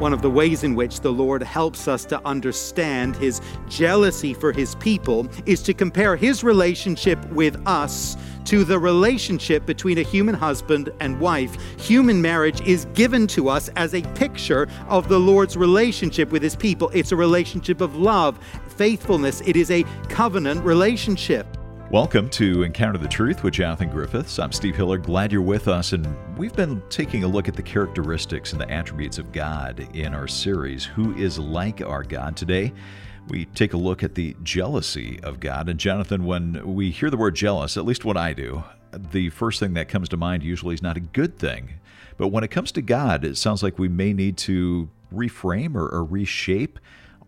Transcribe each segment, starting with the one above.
One of the ways in which the Lord helps us to understand his jealousy for his people is to compare his relationship with us to the relationship between a human husband and wife. Human marriage is given to us as a picture of the Lord's relationship with his people. It's a relationship of love, faithfulness, it is a covenant relationship. Welcome to Encounter the Truth with Jonathan Griffiths. I'm Steve Hiller. Glad you're with us. And we've been taking a look at the characteristics and the attributes of God in our series, Who is Like Our God? Today, we take a look at the jealousy of God. And Jonathan, when we hear the word jealous, at least what I do, the first thing that comes to mind usually is not a good thing. But when it comes to God, it sounds like we may need to reframe or, or reshape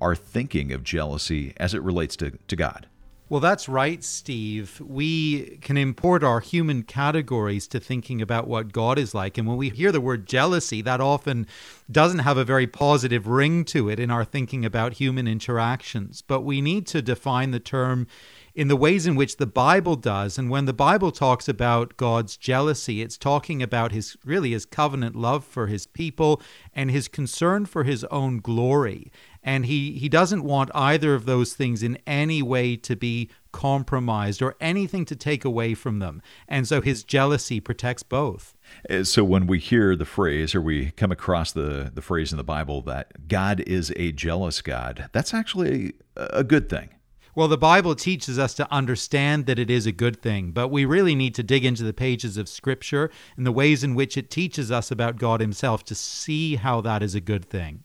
our thinking of jealousy as it relates to, to God. Well, that's right, Steve. We can import our human categories to thinking about what God is like. And when we hear the word jealousy, that often doesn't have a very positive ring to it in our thinking about human interactions. But we need to define the term in the ways in which the Bible does. And when the Bible talks about God's jealousy, it's talking about his really his covenant love for his people and his concern for his own glory. And he he doesn't want either of those things in any way to be compromised or anything to take away from them. And so his jealousy protects both. Uh, so when we hear the phrase or we come across the the phrase in the bible that god is a jealous god that's actually a good thing well, the Bible teaches us to understand that it is a good thing, but we really need to dig into the pages of Scripture and the ways in which it teaches us about God Himself to see how that is a good thing.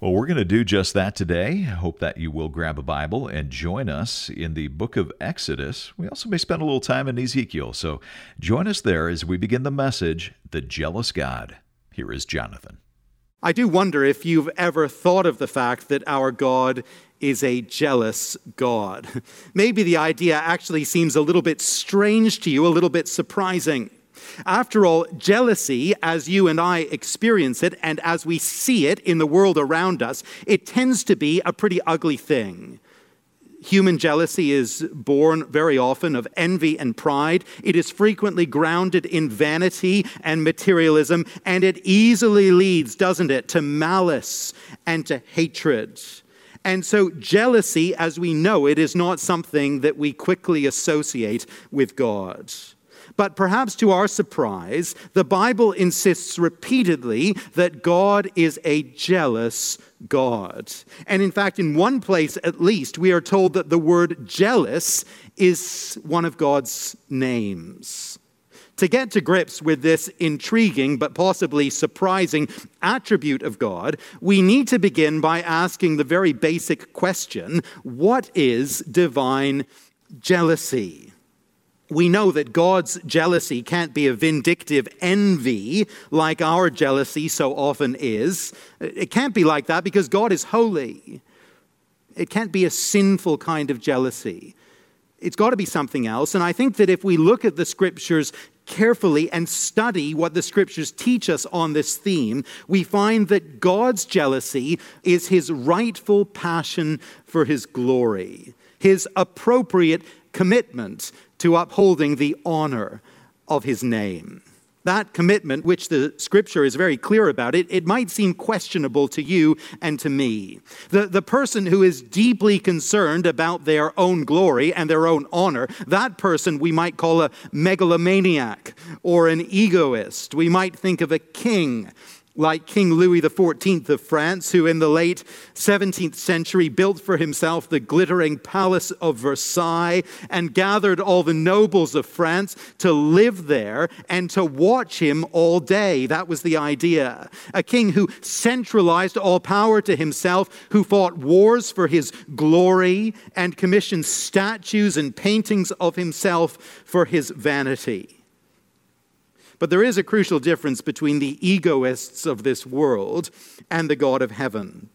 Well, we're going to do just that today. I hope that you will grab a Bible and join us in the book of Exodus. We also may spend a little time in Ezekiel, so join us there as we begin the message The Jealous God. Here is Jonathan. I do wonder if you've ever thought of the fact that our God is a jealous God. Maybe the idea actually seems a little bit strange to you, a little bit surprising. After all, jealousy, as you and I experience it and as we see it in the world around us, it tends to be a pretty ugly thing. Human jealousy is born very often of envy and pride. It is frequently grounded in vanity and materialism, and it easily leads, doesn't it, to malice and to hatred. And so, jealousy, as we know it, is not something that we quickly associate with God. But perhaps to our surprise, the Bible insists repeatedly that God is a jealous God. And in fact, in one place at least, we are told that the word jealous is one of God's names. To get to grips with this intriguing but possibly surprising attribute of God, we need to begin by asking the very basic question what is divine jealousy? we know that God's jealousy can't be a vindictive envy like our jealousy so often is. It can't be like that because God is holy. It can't be a sinful kind of jealousy. It's got to be something else. And I think that if we look at the scriptures carefully and study what the scriptures teach us on this theme, we find that God's jealousy is his rightful passion for his glory, his appropriate commitment to upholding the honor of his name. That commitment, which the scripture is very clear about, it, it might seem questionable to you and to me. The, the person who is deeply concerned about their own glory and their own honor, that person we might call a megalomaniac or an egoist. We might think of a king like King Louis XIV of France, who in the late 17th century built for himself the glittering palace of Versailles and gathered all the nobles of France to live there and to watch him all day. That was the idea. A king who centralized all power to himself, who fought wars for his glory and commissioned statues and paintings of himself for his vanity. But there is a crucial difference between the egoists of this world and the God of heaven.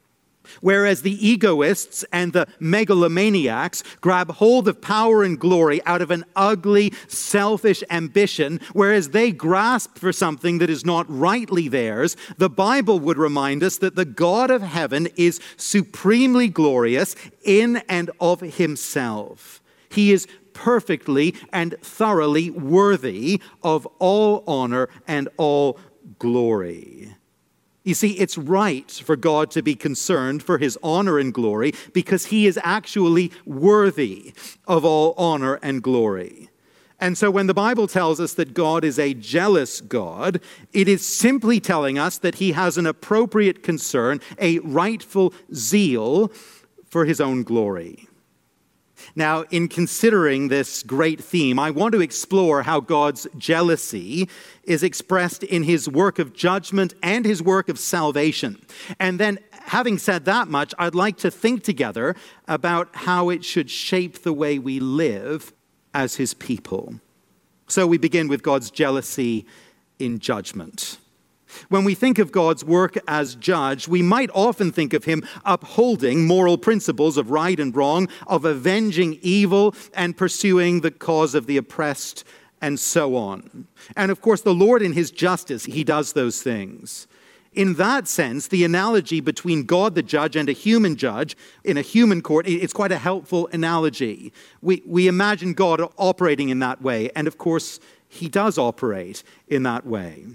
Whereas the egoists and the megalomaniacs grab hold of power and glory out of an ugly, selfish ambition, whereas they grasp for something that is not rightly theirs, the Bible would remind us that the God of heaven is supremely glorious in and of himself. He is perfectly and thoroughly worthy of all honor and all glory. You see, it's right for God to be concerned for his honor and glory because he is actually worthy of all honor and glory. And so when the Bible tells us that God is a jealous God, it is simply telling us that he has an appropriate concern, a rightful zeal for his own glory. Now, in considering this great theme, I want to explore how God's jealousy is expressed in his work of judgment and his work of salvation. And then, having said that much, I'd like to think together about how it should shape the way we live as his people. So we begin with God's jealousy in judgment. When we think of God's work as judge, we might often think of him upholding moral principles of right and wrong, of avenging evil and pursuing the cause of the oppressed, and so on. And of course, the Lord, in his justice, he does those things. In that sense, the analogy between God the judge and a human judge in a human court, it's quite a helpful analogy. We, we imagine God operating in that way, and of course, he does operate in that way.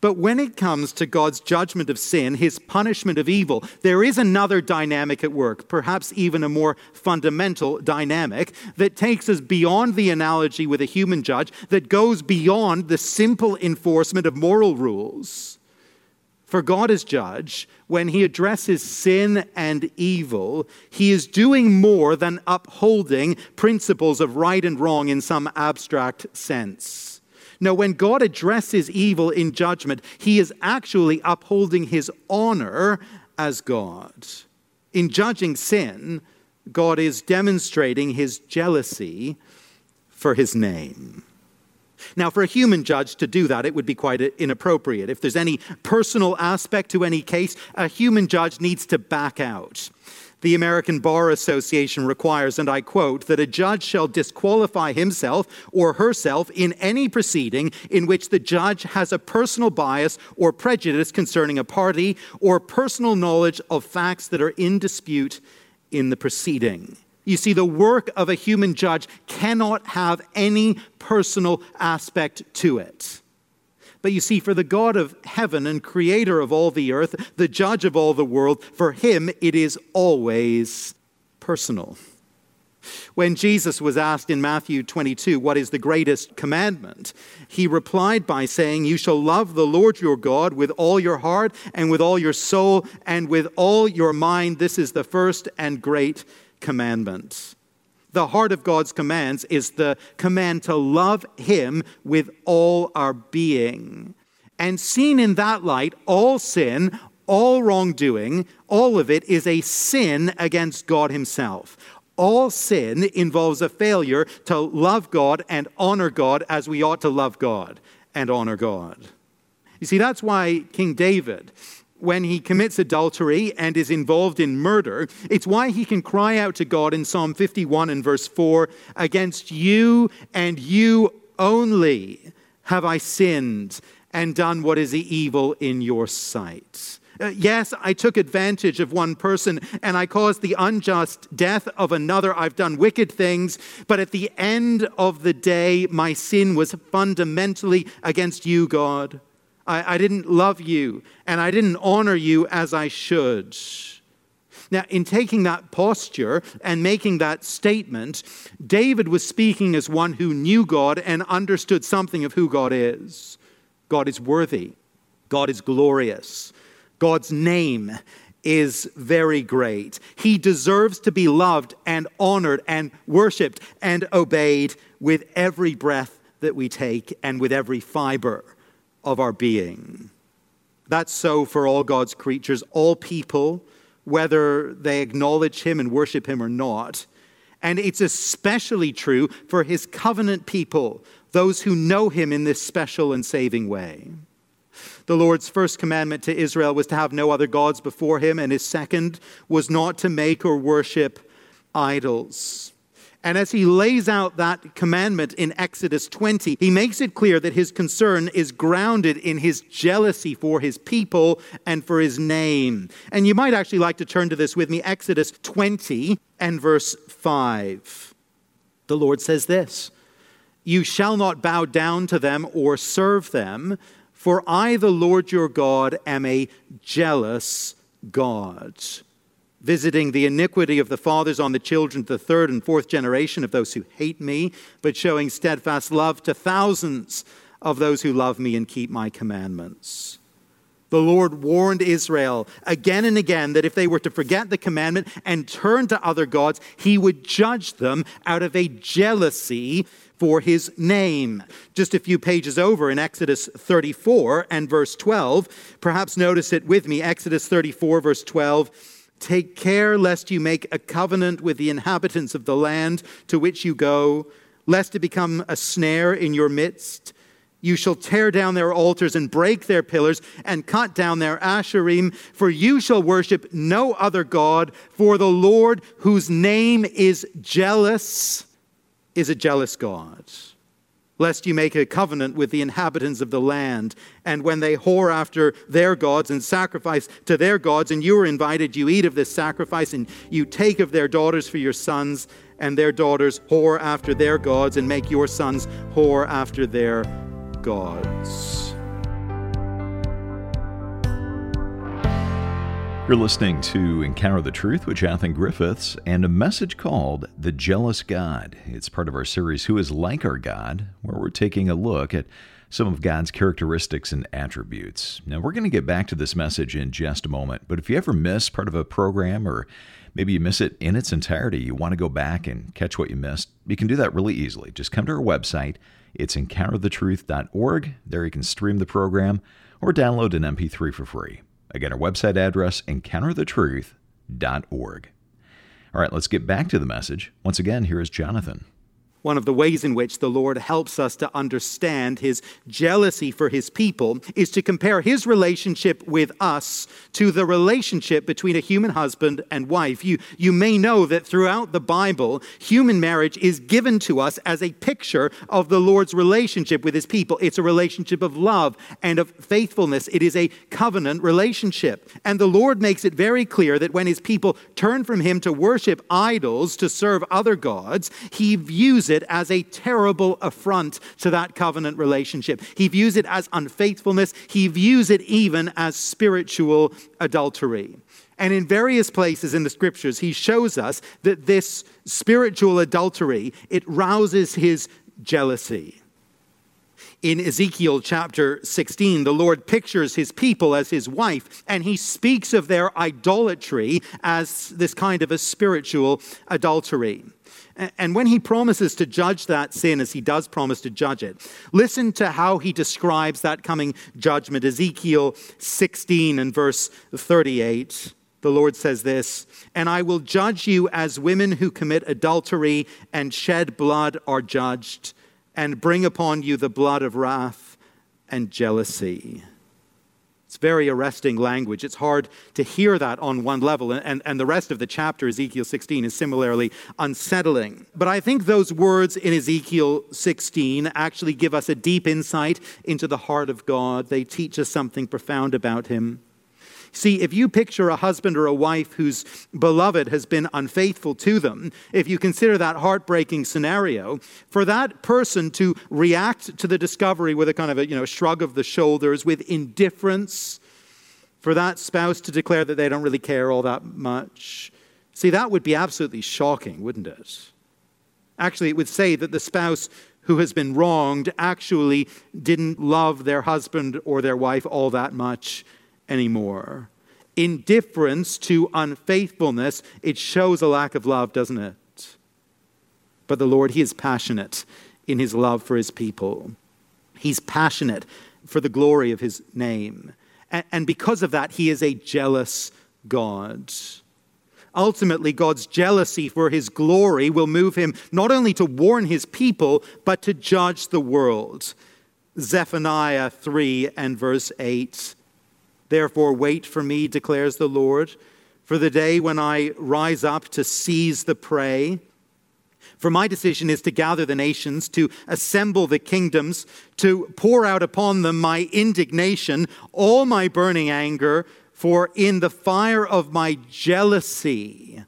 But when it comes to God's judgment of sin, his punishment of evil, there is another dynamic at work, perhaps even a more fundamental dynamic that takes us beyond the analogy with a human judge, that goes beyond the simple enforcement of moral rules. For God as judge, when he addresses sin and evil, he is doing more than upholding principles of right and wrong in some abstract sense. No, when God addresses evil in judgment, he is actually upholding his honor as God. In judging sin, God is demonstrating his jealousy for his name. Now, for a human judge to do that, it would be quite inappropriate. If there's any personal aspect to any case, a human judge needs to back out. The American Bar Association requires, and I quote, that a judge shall disqualify himself or herself in any proceeding in which the judge has a personal bias or prejudice concerning a party or personal knowledge of facts that are in dispute in the proceeding. You see, the work of a human judge cannot have any personal aspect to it. But you see, for the God of heaven and creator of all the earth, the judge of all the world, for him it is always personal. When Jesus was asked in Matthew 22, What is the greatest commandment? he replied by saying, You shall love the Lord your God with all your heart and with all your soul and with all your mind. This is the first and great commandment the heart of God's commands is the command to love Him with all our being. And seen in that light, all sin, all wrongdoing, all of it is a sin against God Himself. All sin involves a failure to love God and honor God as we ought to love God and honor God. You see, that's why King David when he commits adultery and is involved in murder. It's why he can cry out to God in Psalm 51 and verse 4 Against you and you only have I sinned and done what is evil in your sight. Uh, yes, I took advantage of one person and I caused the unjust death of another. I've done wicked things, but at the end of the day, my sin was fundamentally against you, God. I, I didn't love you, and I didn't honor you as I should. Now, in taking that posture and making that statement, David was speaking as one who knew God and understood something of who God is. God is worthy, God is glorious, God's name is very great. He deserves to be loved and honored and worshiped and obeyed with every breath that we take and with every fiber of our being. That's so for all God's creatures, all people, whether they acknowledge Him and worship Him or not. And it's especially true for His covenant people, those who know Him in this special and saving way. The Lord's first commandment to Israel was to have no other gods before Him, and His second was not to make or worship idols. And as he lays out that commandment in Exodus 20, he makes it clear that his concern is grounded in his jealousy for his people and for his name. And you might actually like to turn to this with me Exodus 20 and verse 5. The Lord says this You shall not bow down to them or serve them For I, the Lord your God, am a jealous God, visiting the iniquity of the fathers on the children to the third and fourth generation of those who hate me, but showing steadfast love to thousands of those who love me and keep my commandments. The Lord warned Israel again and again that if they were to forget the commandment and turn to other gods, he would judge them out of a jealousy for his name. Just a few pages over in Exodus 34 and verse 12, perhaps notice it with me. Exodus 34, verse 12. Take care lest you make a covenant with the inhabitants of the land to which you go, lest it become a snare in your midst. You shall tear down their altars and break their pillars and cut down their asherim, for you shall worship no other God, for the Lord, whose name is jealous, is a jealous God. Lest you make a covenant with the inhabitants of the land, and when they whore after their gods and sacrifice to their gods, and you are invited, you eat of this sacrifice, and you take of their daughters for your sons, and their daughters whore after their gods, and make your sons whore after their gods. You're listening to Encounter the Truth with Jonathan Griffiths and a message called The Jealous God. It's part of our series, Who is Like Our God, where we're taking a look at some of God's characteristics and attributes. Now, we're going to get back to this message in just a moment, but if you ever miss part of a program or maybe you miss it in its entirety, you want to go back and catch what you missed, you can do that really easily. Just come to our website. It's encounterthetruth.org. There you can stream the program or download an MP3 for free. Again, our website address, encounterthetruth.org. All right, let's get back to the message. Once again, here is Jonathan one of the ways in which the Lord helps us to understand his jealousy for his people is to compare his relationship with us to the relationship between a human husband and wife. You, you may know that throughout the Bible, human marriage is given to us as a picture of the Lord's relationship with his people. It's a relationship of love and of faithfulness, it is a covenant relationship. And the Lord makes it very clear that when his people turn from him to worship idols, to serve other gods, he views it it as a terrible affront to that covenant relationship. He views it as unfaithfulness. He views it even as spiritual adultery. And in various places in the scriptures, he shows us that this spiritual adultery, it rouses his jealousy. In Ezekiel chapter 16, the Lord pictures his people as his wife, and he speaks of their idolatry as this kind of a spiritual adultery. And when he promises to judge that sin, as he does promise to judge it, listen to how he describes that coming judgment. Ezekiel 16 and verse 38. The Lord says this, and I will judge you as women who commit adultery and shed blood are judged, and bring upon you the blood of wrath and jealousy. It's very arresting language. It's hard to hear that on one level, and, and the rest of the chapter, Ezekiel 16, is similarly unsettling. But I think those words in Ezekiel 16 actually give us a deep insight into the heart of God. They teach us something profound about Him. See, if you picture a husband or a wife whose beloved has been unfaithful to them, if you consider that heartbreaking scenario, for that person to react to the discovery with a kind of a you know, shrug of the shoulders, with indifference, for that spouse to declare that they don't really care all that much, see, that would be absolutely shocking, wouldn't it? Actually, it would say that the spouse who has been wronged actually didn't love their husband or their wife all that much anymore. Indifference to unfaithfulness, it shows a lack of love, doesn't it? But the Lord, He is passionate in His love for His people. He's passionate for the glory of His name. And because of that, He is a jealous God. Ultimately, God's jealousy for his glory will move him not only to warn his people, but to judge the world. Zephaniah 3 and verse 8 Therefore, wait for me, declares the Lord, for the day when I rise up to seize the prey. For my decision is to gather the nations, to assemble the kingdoms, to pour out upon them my indignation, all my burning anger, for in the fire of my jealousy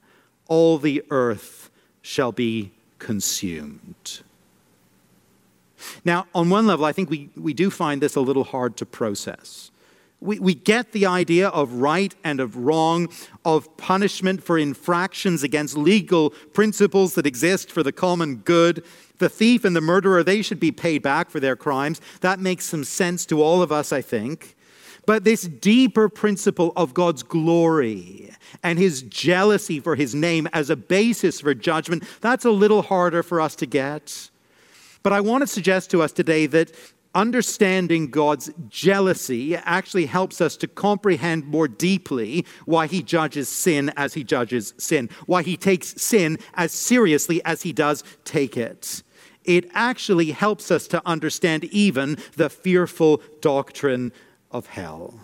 all the earth shall be consumed. Now, on one level, I think we, we do find this a little hard to process. We, we get the idea of right and of wrong, of punishment for infractions against legal principles that exist for the common good. The thief and the murderer, they should be paid back for their crimes. That makes some sense to all of us, I think. But this deeper principle of God's glory and his jealousy for his name as a basis for judgment, that's a little harder for us to get. But I want to suggest to us today that understanding God's jealousy actually helps us to comprehend more deeply why he judges sin as he judges sin, why he takes sin as seriously as he does take it. It actually helps us to understand even the fearful doctrine of hell.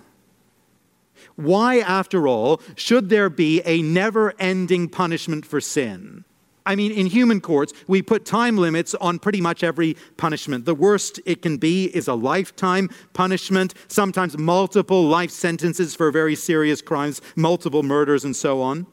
Why, after all, should there be a never ending punishment for sin? I mean, in human courts, we put time limits on pretty much every punishment. The worst it can be is a lifetime punishment, sometimes multiple life sentences for very serious crimes, multiple murders, and so on.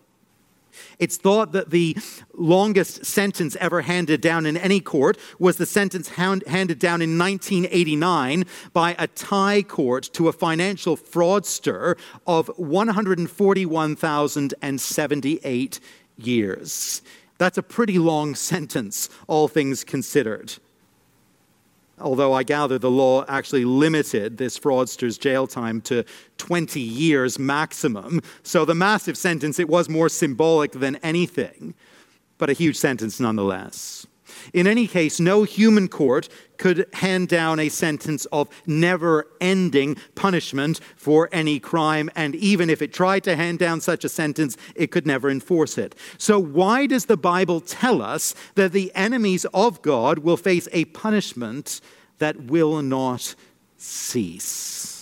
It's thought that the longest sentence ever handed down in any court was the sentence hand, handed down in 1989 by a Thai court to a financial fraudster of 141,078 years. That's a pretty long sentence, all things considered. Although I gather the law actually limited this fraudster's jail time to 20 years maximum. So the massive sentence, it was more symbolic than anything, but a huge sentence nonetheless. In any case, no human court could hand down a sentence of never ending punishment for any crime, and even if it tried to hand down such a sentence, it could never enforce it. So, why does the Bible tell us that the enemies of God will face a punishment that will not cease?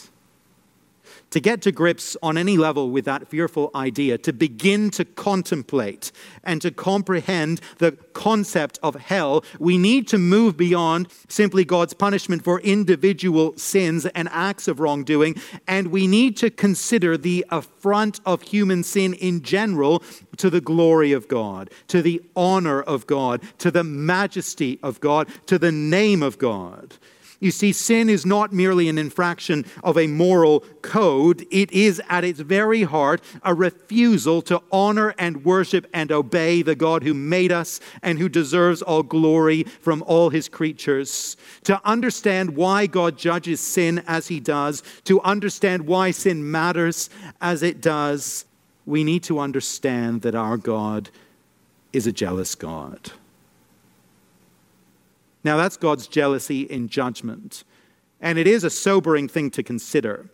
To get to grips on any level with that fearful idea, to begin to contemplate and to comprehend the concept of hell, we need to move beyond simply God's punishment for individual sins and acts of wrongdoing, and we need to consider the affront of human sin in general to the glory of God, to the honor of God, to the majesty of God, to the name of God. You see, sin is not merely an infraction of a moral code, it is at its very heart a refusal to honor and worship and obey the God who made us and who deserves all glory from all his creatures. To understand why God judges sin as he does, to understand why sin matters as it does, we need to understand that our God is a jealous God. Now, that's God's jealousy in judgment. And it is a sobering thing to consider.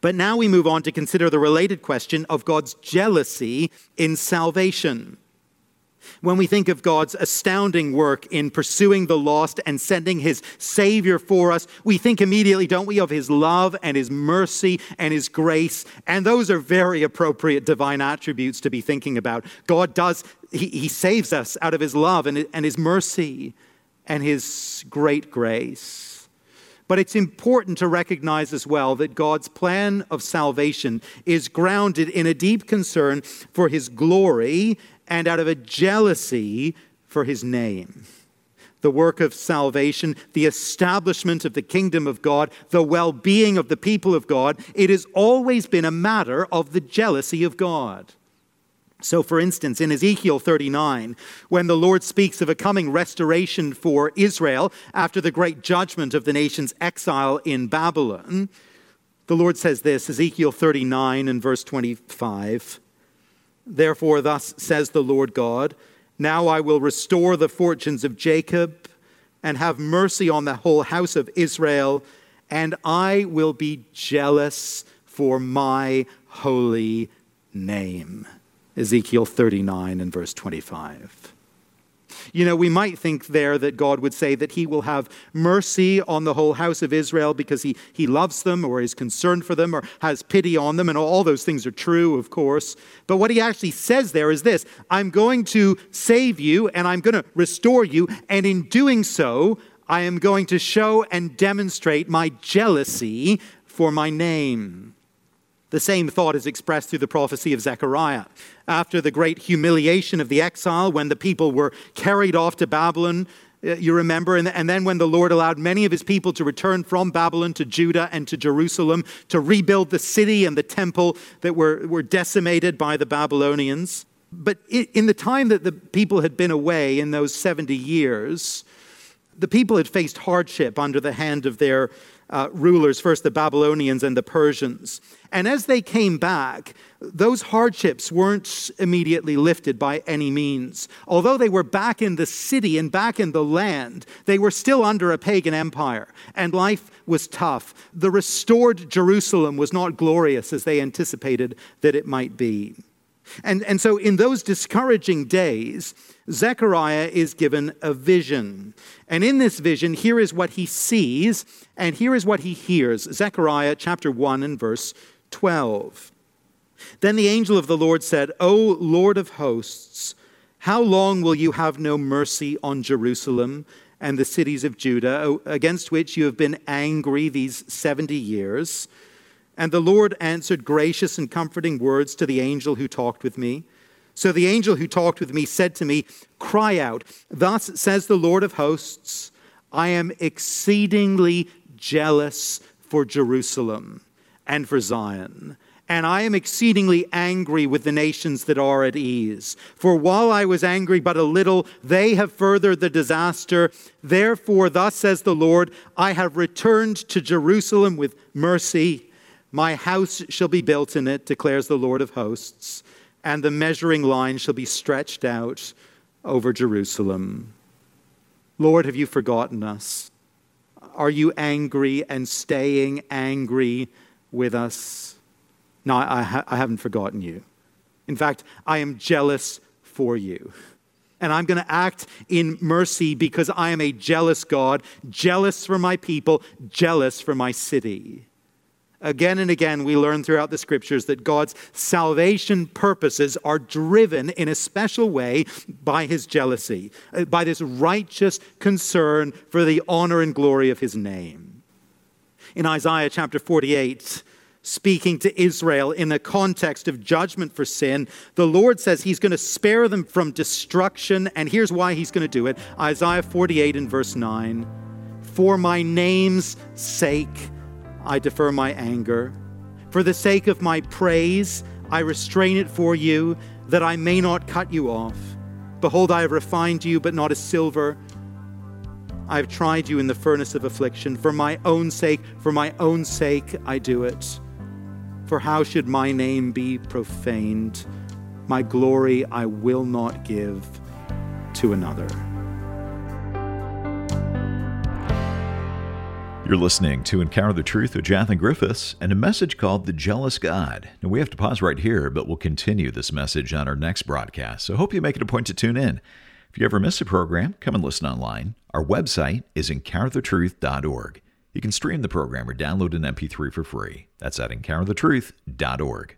But now we move on to consider the related question of God's jealousy in salvation. When we think of God's astounding work in pursuing the lost and sending his Savior for us, we think immediately, don't we, of his love and his mercy and his grace. And those are very appropriate divine attributes to be thinking about. God does, he, he saves us out of his love and, and his mercy and his great grace. But it's important to recognize as well that God's plan of salvation is grounded in a deep concern for his glory and out of a jealousy for his name. The work of salvation, the establishment of the kingdom of God, the well being of the people of God, it has always been a matter of the jealousy of God. So, for instance, in Ezekiel 39, when the Lord speaks of a coming restoration for Israel after the great judgment of the nation's exile in Babylon, the Lord says this Ezekiel 39 and verse 25 Therefore, thus says the Lord God, now I will restore the fortunes of Jacob and have mercy on the whole house of Israel, and I will be jealous for my holy name. Ezekiel 39 and verse 25. You know, we might think there that God would say that he will have mercy on the whole house of Israel because he, he loves them or is concerned for them or has pity on them, and all those things are true, of course. But what he actually says there is this I'm going to save you and I'm going to restore you, and in doing so, I am going to show and demonstrate my jealousy for my name. The same thought is expressed through the prophecy of Zechariah. After the great humiliation of the exile, when the people were carried off to Babylon, Uh, you remember, and, then when the Lord allowed many of his people to return from Babylon to Judah and to Jerusalem to rebuild the city and the temple that were, were decimated by the Babylonians. But in the time that the people had been away in those 70 years, the people had faced hardship under the hand of their uh, rulers, first the Babylonians and the Persians. And as they came back, those hardships weren't immediately lifted by any means. Although they were back in the city and back in the land, they were still under a pagan empire, and life was tough. The restored Jerusalem was not glorious as they anticipated that it might be. And, and so, in those discouraging days, Zechariah is given a vision. And in this vision, here is what he sees, and here is what he hears. Zechariah chapter 1 and verse 12. Then the angel of the Lord said, O Lord of hosts, how long will you have no mercy on Jerusalem and the cities of Judah, against which you have been angry these 70 years? And the Lord answered gracious and comforting words to the angel who talked with me. So the angel who talked with me said to me, Cry out, Thus says the Lord of hosts, I am exceedingly jealous for Jerusalem and for Zion. And I am exceedingly angry with the nations that are at ease. For while I was angry but a little, they have furthered the disaster. Therefore, thus says the Lord, I have returned to Jerusalem with mercy my house shall be built in it, declares the Lord of hosts, and the measuring line shall be stretched out over Jerusalem. Lord, have you forgotten us? Are you angry and staying angry with us? No, I, ha- I haven't forgotten you. In fact, I am jealous for you. And I'm going to act in mercy because I am a jealous God, jealous for my people, jealous for my city. Again and again, we learn throughout the scriptures that God's salvation purposes are driven in a special way by his jealousy, uh, by this righteous concern for the honor and glory of his name. In Isaiah chapter 48, speaking to Israel in the context of judgment for sin, the Lord says he's going to spare them from destruction, and here's why he's going to do it Isaiah 48 and verse 9 For my name's sake, I defer my anger. For the sake of my praise, I restrain it for you, that I may not cut you off. Behold, I have refined you, but not as silver. I have tried you in the furnace of affliction. For my own sake, for my own sake, I do it. For how should my name be profaned? My glory I will not give to another. You're listening to Encounter the Truth with Jonathan Griffiths and a message called The Jealous God. Now, we have to pause right here, but we'll continue this message on our next broadcast. So, hope you make it a point to tune in. If you ever miss a program, come and listen online. Our website is encounterthetruth.org. You can stream the program or download an MP3 for free. That's at encounterthetruth.org.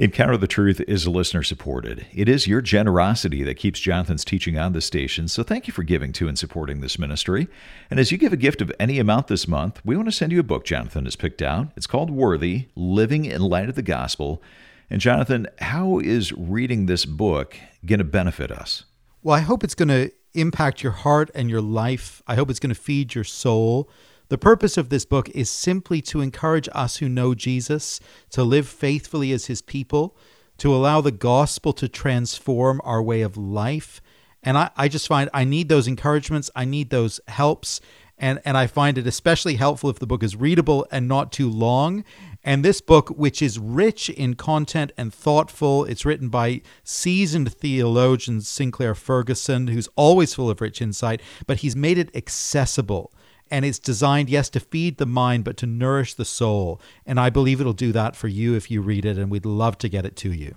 Encounter the Truth is a listener supported. It is your generosity that keeps Jonathan's teaching on the station, so thank you for giving to and supporting this ministry. And as you give a gift of any amount this month, we want to send you a book Jonathan has picked out. It's called Worthy Living in Light of the Gospel. And Jonathan, how is reading this book going to benefit us? Well, I hope it's going to impact your heart and your life. I hope it's going to feed your soul. The purpose of this book is simply to encourage us who know Jesus to live faithfully as his people, to allow the gospel to transform our way of life. And I, I just find I need those encouragements, I need those helps. And, and I find it especially helpful if the book is readable and not too long. And this book, which is rich in content and thoughtful, it's written by seasoned theologian Sinclair Ferguson, who's always full of rich insight, but he's made it accessible and it's designed yes to feed the mind but to nourish the soul and i believe it'll do that for you if you read it and we'd love to get it to you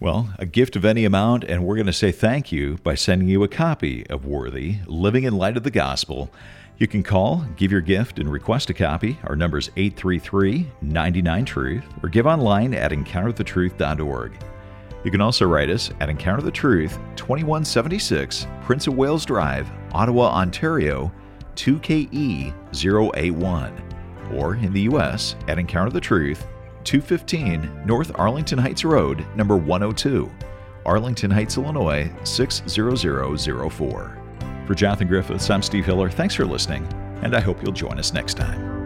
well, a gift of any amount, and we're going to say thank you by sending you a copy of Worthy, Living in Light of the Gospel. You can call, give your gift, and request a copy. Our number is 833 99 Truth, or give online at encounterthetruth.org. You can also write us at Encounter the Truth, 2176 Prince of Wales Drive, Ottawa, Ontario 2KE081, or in the U.S. at Encounter the Truth, 215 North Arlington Heights Road, number 102, Arlington Heights, Illinois 60004. For Jonathan Griffiths, I'm Steve Hiller. Thanks for listening, and I hope you'll join us next time.